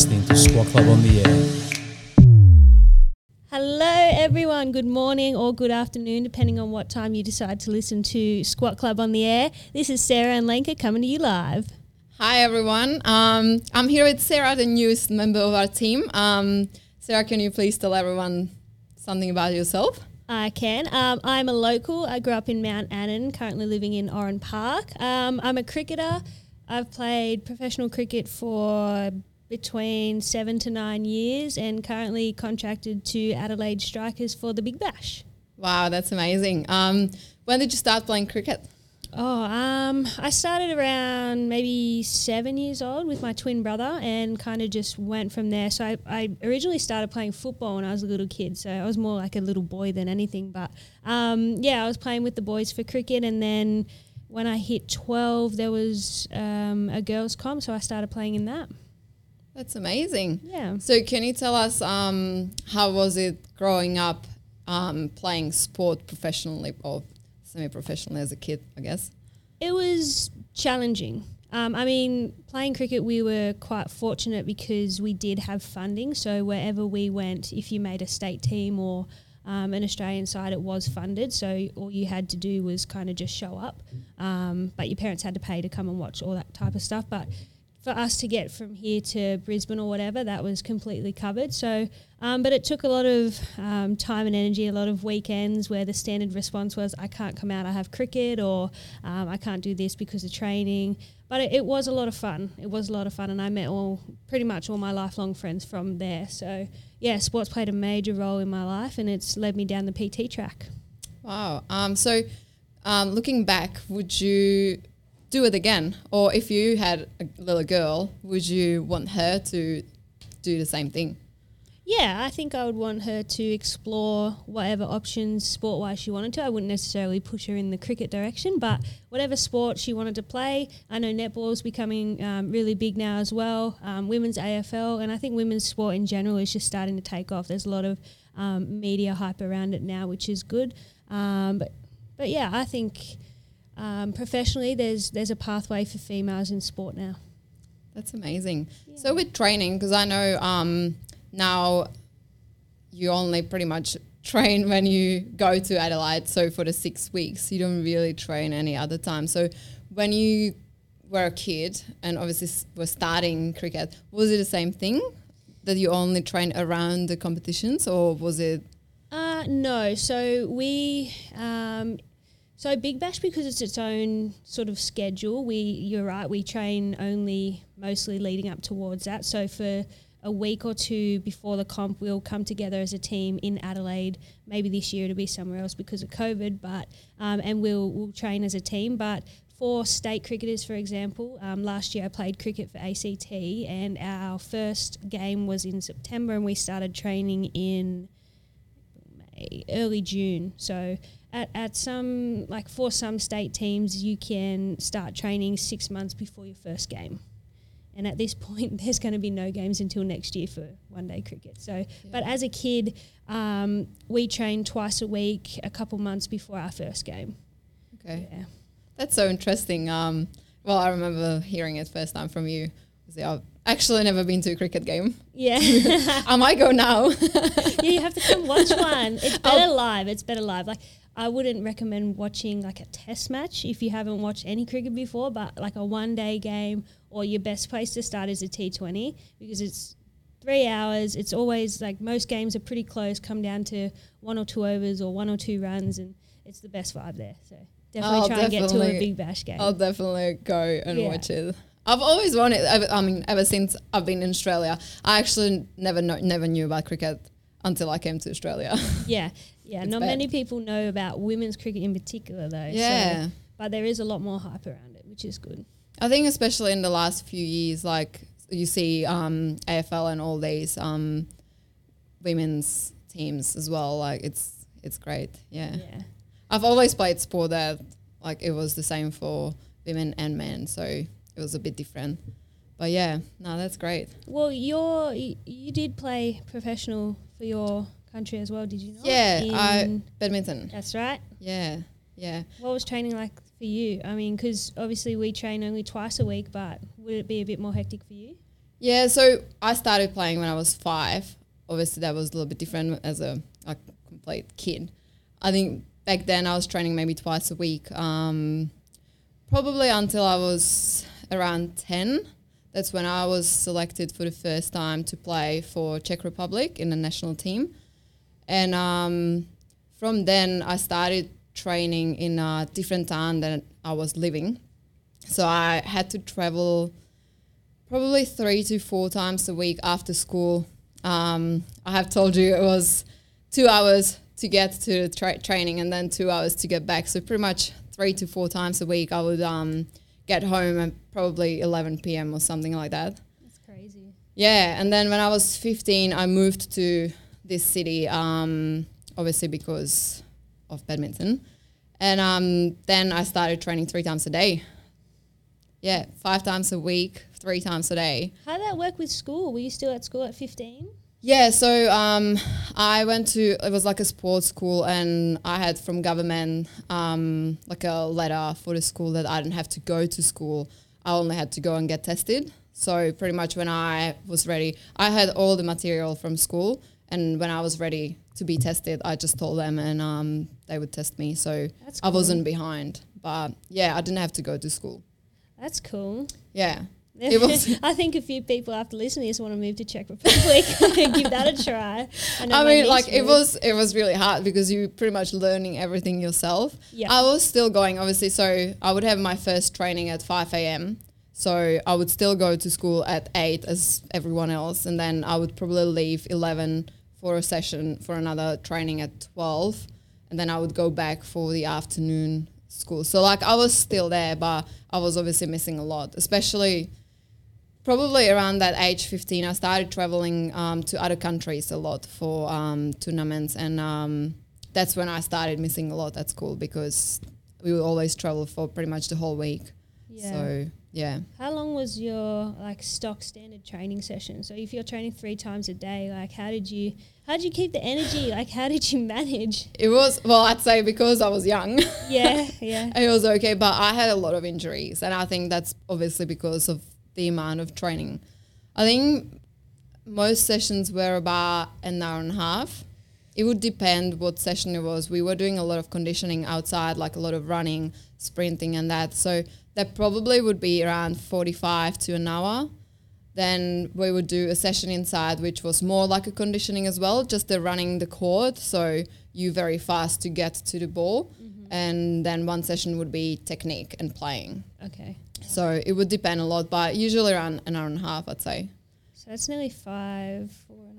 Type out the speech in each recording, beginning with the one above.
listening to Squad Club on the Air. Hello, everyone. Good morning or good afternoon, depending on what time you decide to listen to Squat Club on the Air. This is Sarah and Lenka coming to you live. Hi everyone. Um, I'm here with Sarah, the newest member of our team. Um, Sarah, can you please tell everyone something about yourself? I can. Um, I'm a local. I grew up in Mount Annan, currently living in Oran Park. Um, I'm a cricketer. I've played professional cricket for between seven to nine years and currently contracted to Adelaide Strikers for the Big Bash. Wow, that's amazing. Um, when did you start playing cricket? Oh, um, I started around maybe seven years old with my twin brother and kind of just went from there. So I, I originally started playing football when I was a little kid. So I was more like a little boy than anything. But um, yeah, I was playing with the boys for cricket. And then when I hit 12, there was um, a girls' comp. So I started playing in that. That's amazing. Yeah. So can you tell us um, how was it growing up um, playing sport professionally or semi-professionally as a kid, I guess? It was challenging. Um, I mean, playing cricket, we were quite fortunate because we did have funding. So wherever we went, if you made a state team or um, an Australian side, it was funded. So all you had to do was kind of just show up. Um, but your parents had to pay to come and watch all that type of stuff. But for us to get from here to Brisbane or whatever, that was completely covered. So, um, but it took a lot of um, time and energy, a lot of weekends where the standard response was, I can't come out, I have cricket, or um, I can't do this because of training. But it, it, was a lot of fun. It was a lot of fun, and I met all pretty much all my lifelong friends from there. So, yeah, sports played a major role in my life, and it's led me down the PT track. Wow. Um, so, um, looking back, would you do it again? Or if you had a little girl, would you want her to do the same thing? Yeah, I think I would want her to explore whatever options sport wise she wanted to. I wouldn't necessarily push her in the cricket direction, but whatever sport she wanted to play. I know netball is becoming um, really big now as well, um, women's AFL, and I think women's sport in general is just starting to take off. There's a lot of um, media hype around it now, which is good. Um, but, but yeah, I think um, professionally, there's there's a pathway for females in sport now. That's amazing. Yeah. So with training, because I know um, now you only pretty much train when you go to Adelaide. So for the six weeks, you don't really train any other time. So when you were a kid and obviously were starting cricket, was it the same thing that you only train around the competitions, or was it? Uh, no. So we um, so Big Bash, because it's its own sort of schedule, we you're right, we train only mostly leading up towards that. So for a week or two before the comp, we'll come together as a team in Adelaide. Maybe this year it'll be somewhere else because of COVID, but um, and we'll we'll train as a team. But for state cricketers, for example, um, last year I played cricket for ACT, and our first game was in September, and we started training in early June. So at, at some like for some state teams you can start training six months before your first game and at this point there's going to be no games until next year for one day cricket so yeah. but as a kid um, we train twice a week a couple months before our first game okay yeah that's so interesting um, well i remember hearing it first time from you I've actually never been to a cricket game. Yeah. I might go now. yeah, you have to come watch one. It's better I'll live. It's better live. Like I wouldn't recommend watching like a test match if you haven't watched any cricket before, but like a one day game or your best place to start is a T20 because it's three hours. It's always like most games are pretty close, come down to one or two overs or one or two runs, and it's the best vibe there. So definitely I'll try definitely, and get to a big bash game. I'll definitely go and yeah. watch it. I've always wanted. I mean, ever since I've been in Australia, I actually never know, never knew about cricket until I came to Australia. Yeah, yeah. It's not bad. many people know about women's cricket in particular, though. Yeah. So, but there is a lot more hype around it, which is good. I think, especially in the last few years, like you see um, AFL and all these um, women's teams as well. Like it's it's great. Yeah. Yeah. I've always played sport that like it was the same for women and men, so it was a bit different. But yeah, no, that's great. Well, you're you did play professional for your country as well, did you not? Yeah, I, badminton. That's right. Yeah, yeah. What was training like for you? I mean, because obviously we train only twice a week, but would it be a bit more hectic for you? Yeah, so I started playing when I was five. Obviously, that was a little bit different as a, a complete kid. I think back then I was training maybe twice a week, um, probably until I was around 10. That's when I was selected for the first time to play for Czech Republic in the national team. And um, from then, I started training in a different town than I was living. So I had to travel probably three to four times a week after school. Um, I have told you it was two hours to get to tra- training and then two hours to get back. So pretty much three to four times a week, I would um, get home at probably 11 p.m. or something like that. That's crazy. Yeah, and then when I was 15, I moved to this city, um, obviously because of badminton. And um, then I started training three times a day. Yeah, five times a week, three times a day. How did that work with school? Were you still at school at 15? Yeah, so um, I went to it was like a sports school, and I had from government um, like a letter for the school that I didn't have to go to school. I only had to go and get tested. So pretty much when I was ready, I had all the material from school, and when I was ready to be tested, I just told them, and um, they would test me. So That's I cool. wasn't behind, but yeah, I didn't have to go to school. That's cool. Yeah, It was- I think a few people after listening to this want to move to Czech Republic and give that a try. know I mean, like it would. was it was really hard because you pretty much learning everything yourself. Yeah. I was still going, obviously. So I would have my first training at five a.m. So I would still go to school at eight as everyone else, and then I would probably leave eleven for a session for another training at twelve, and then I would go back for the afternoon school. So like I was still there, but I was obviously missing a lot, especially probably around that age 15 i started traveling um, to other countries a lot for um, tournaments and um, that's when i started missing a lot at school because we would always travel for pretty much the whole week Yeah. so yeah How long was your like stock standard training session? So if you're training three times a day, like how did you how did you keep the energy? Like how did you manage? it was well i'd say because i was young Yeah, yeah. it was okay but i had a lot of injuries and i think that's obviously because of the amount of training i think most sessions were about an hour and a half it would depend what session it was. We were doing a lot of conditioning outside like a lot of running sprinting and that. So that probably would be around 45 to an hour. Then we would do a session inside which was more like a conditioning as well just the running the court so you very fast to get to the ball. Mm-hmm. And then one session would be technique and playing. Okay. so it would depend a lot but usually around an hour and a half i'd say. So that's nearly five, four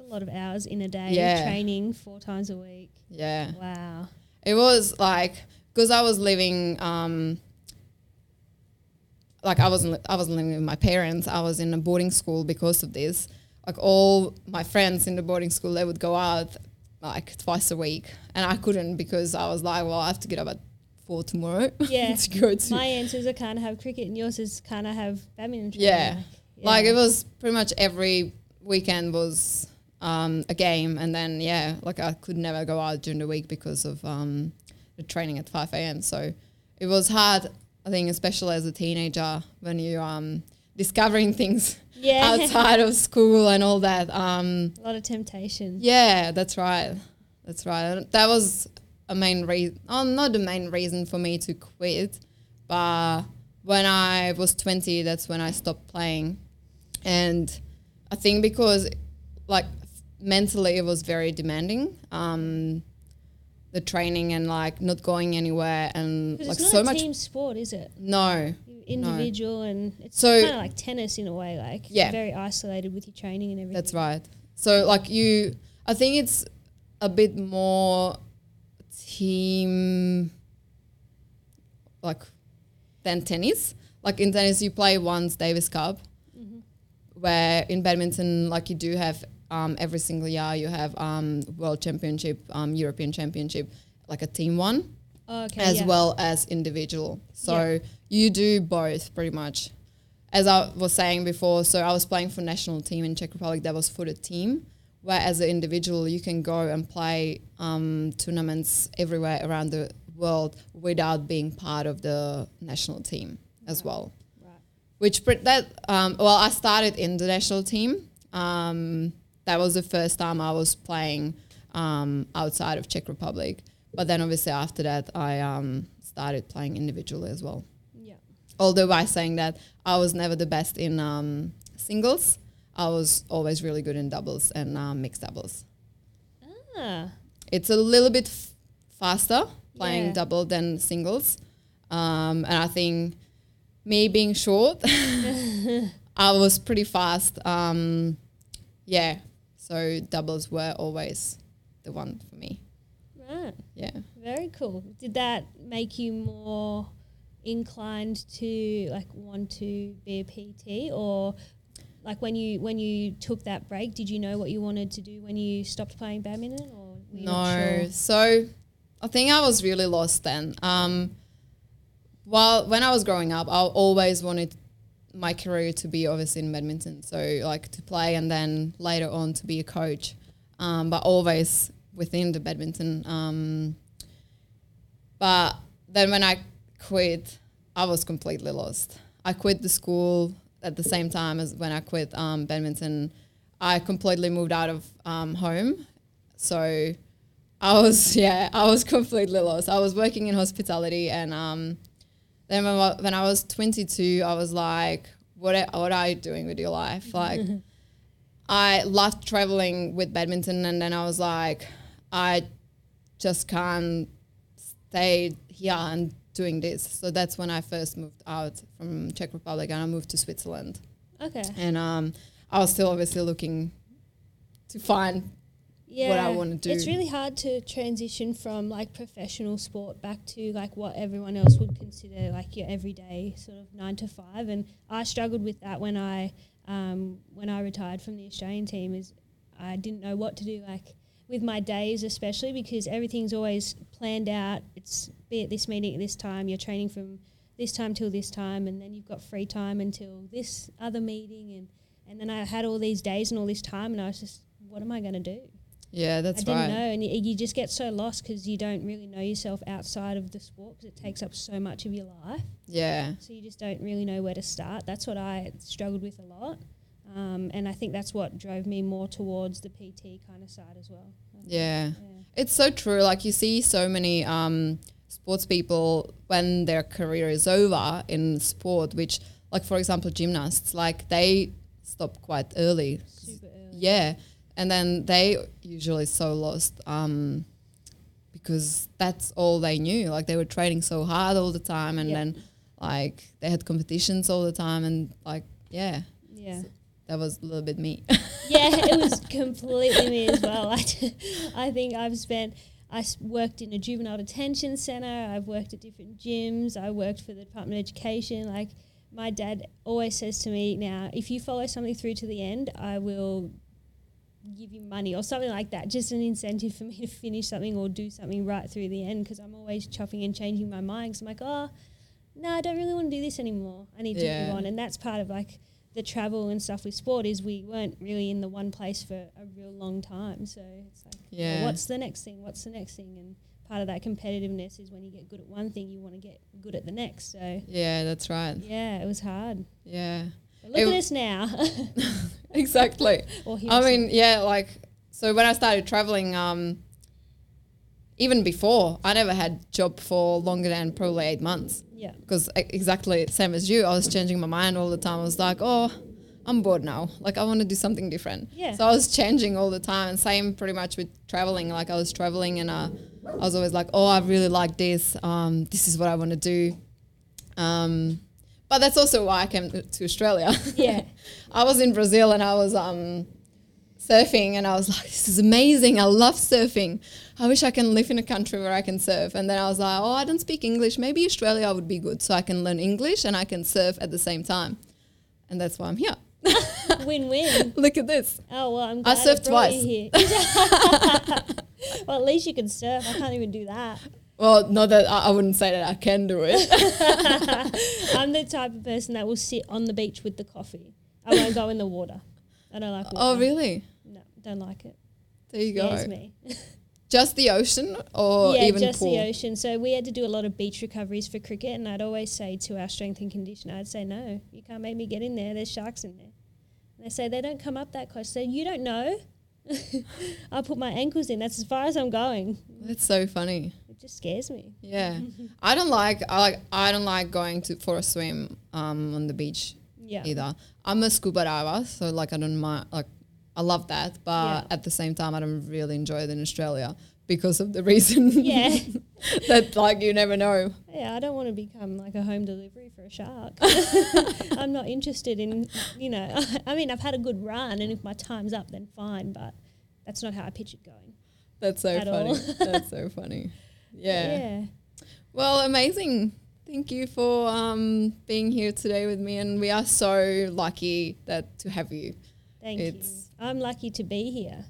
a half. That's a lot of hours in a day Yeah. training four times a week. yeah Wow. it was like because i was living um like i wasn't i wasn't living with my parents i was in a boarding school because of this like all my friends in the boarding school they would go out like twice a week and i couldn't because i was like well i have to get up at four tomorrow Yeah. to go to My answers are kind of have cricket and yours is of have badminton. training, Yeah. Like it was pretty much every weekend was um, a game, and then yeah, like I could never go out during the week because of um, the training at five a.m. So it was hard. I think, especially as a teenager, when you're um, discovering things Yeah. outside of school and all that. Um, a lot of temptation. yeah, that's right. That's right. That was a main reason. Oh, not the main reason for me to quit, but when I was 20, that's when I stopped playing. And I think because, like, mentally it was very demanding. Um, the training and like not going anywhere and like it's not so a much. team sport, is it? No, individual and it's So- kind of like tennis in a way. Like Yeah. very isolated with your training and everything. That's right. So like you, I think it's a bit more team like than tennis. Like in tennis, you play once Davis Cup, where in badminton, like you do have um, every single year you have um, World Championship, um, European Championship, like a team one, okay, as yeah. well as individual. So you do both pretty much. As I was saying before, so I was playing for national team in Czech Republic. That was for the team. Where as an individual, you can go and play um, tournaments everywhere around the world without being part of the national team as well. Right. which that um, well, I started in the national team. Um, that was the first time I was playing um, outside of Czech Republic. But then obviously after that, I um, started playing individually as well. Yeah. Although by saying that, I was never the best in um, singles. I was always really good in doubles and um, mixed doubles. Ah. It's a little bit f- faster playing Yeah. double than singles, um, and I think me being short, I was pretty fast. Um, yeah, so doubles were always the one for me. Right. Yeah. Very cool. Did that make you more inclined to like want to be a PT or like when you when you took that break, did you know what you wanted to do when you stopped playing badminton or were you not No. sure? So I think I was really lost then. Um, while when I was growing up, I always wanted my career to be obviously in badminton. So like to play and then later on to be a coach, um, but always within the badminton. Um, but then when I quit, I was completely lost. I quit the school at the same time as when I quit um, badminton. I completely moved out of um, home, so I was yeah I was completely lost. I was working in hospitality, and um, then when, I- when I was 22, I was like, what a- what are you doing with your life? Like, I loved traveling with badminton, and then I was like, I just can't stay here and doing this. So that's when I first moved out from Czech Republic, and I moved to Switzerland. Okay. And um, I was still obviously looking to find Yeah. I wanna do. It's really hard to transition from like professional sport back to like what everyone else would consider like your everyday sort of nine to five. And I struggled with that when I um, when I retired from the Australian team. Is I didn't know what to do like with my days, especially because everything's always planned out. It's be at this meeting at this time. You're training from this time till this time, and then you've got free time until this other meeting, and and then I had all these days and all this time, and I was just, what am I going to do? Yeah, that's I didn't right. know, and you, you just get so lost because you don't really know yourself outside of the sport because it takes up so much of your life. Yeah, So you just don't really know where to start. That's what I struggled with a lot, um, and I think that's what drove me more towards the PT kind of side as well. yeah. Yeah. It's so true. Like you see so many um, sports people when their career is over in sport, which, like for example, gymnasts, like they stop quite early. Super early. Yeah, and then they usually so lost um, because that's all they knew. Like they were training so hard all the time, and Yeah. then like they had competitions all the time, and like yeah, Yeah. that was a little bit me. yeah, it was completely me as well. I, I think I've spent, I worked in a juvenile detention center. I've worked at different gyms. I worked for the Department of Education. Like my dad always says to me now, if you follow something through to the end, I will give you money or something like that. Just an incentive for me to finish something or do something right through the end because I'm always chopping and changing my mind. Because I'm like, oh, no, I don't really want to do this anymore. I need to move on. And that's part of like the travel and stuff with sport is we weren't really in the one place for a real long time. So it's like, well, Yeah. what's the next thing? What's the next thing? And part of that competitiveness is when you get good at one thing, you want to get good at the next. So yeah, that's right. yeah, it was hard. Yeah, look It at us now. exactly. or I mean, yeah, like so when I started traveling, um, even before I never had job for longer than probably eight months yeah. because exactly same as you, I was changing my mind all the time. I was like, oh, I'm bored now. Like I want to do something different. Yeah. So I was changing all the time, and same pretty much with traveling. Like I was traveling, and uh, I was always like, oh, I really like this. Um, this is what I want to do. Um, but that's also why I came to Australia. Yeah. I was in Brazil and I was um, surfing and I was like, this is amazing. I love surfing. I wish I can live in a country where I can surf. And then I was like, oh, I don't speak English. Maybe Australia would be good so I can learn English and I can surf at the same time. And that's why I'm here. Win win. Look at this. Oh well, I'm I glad surfed brought twice. you here. well, at least you can surf. I can't even do that. Well, not that I, I wouldn't say that I can do it. I'm the type of person that will sit on the beach with the coffee. I won't go in the water. I don't like water. oh, really? No, don't like it. There you go. Me. Just the ocean or yeah, even just pool? the ocean. So we had to do a lot of beach recoveries for cricket, and I'd always say to our strength and conditioner, I'd say, "No, you can't make me get in there. There's sharks in there." And they say they don't come up that close. So you don't know. I put my ankles in. That's as far as I'm going. That's so funny. It just scares me. Yeah. I don't like I like I don't like going to for a swim um on the beach Yeah. either. I'm a scuba diver, so like I don't mind like I love that, but Yeah. at the same time I don't really enjoy it in Australia because of the reason Yeah. that like you never know. Yeah, I don't want to become like a home delivery for a shark. I'm not interested in, you know, I mean, I've had a good run, and if my time's up, then fine, but that's not how I pictured going. That's so funny. That's so funny. Yeah. Yeah. Well, amazing. Thank you for um, being here today with me, and we are so lucky that to have you. Thank It's- you. I'm lucky to be here.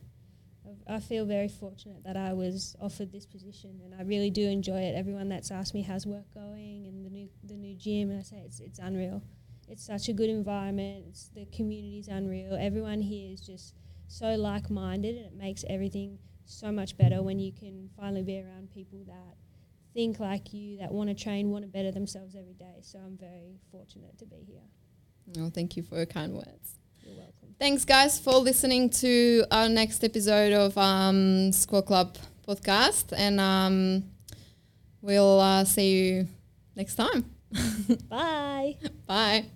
I- feel very fortunate that I was offered this position, and I really do enjoy it. Everyone that's asked me how's work going and the new the new gym, and I say it's it's unreal. It's such a good environment. It's the community's unreal. Everyone here is just so like minded, and it makes everything so much better when you can finally be around people that think like you, that want to train, want to better themselves every day. So I'm very fortunate to be here. Oh, thank you for your kind words. You're welcome. Thanks, guys, for listening to our next episode of um, Squad Club podcast, and um, we'll uh, see you next time. Bye. Bye.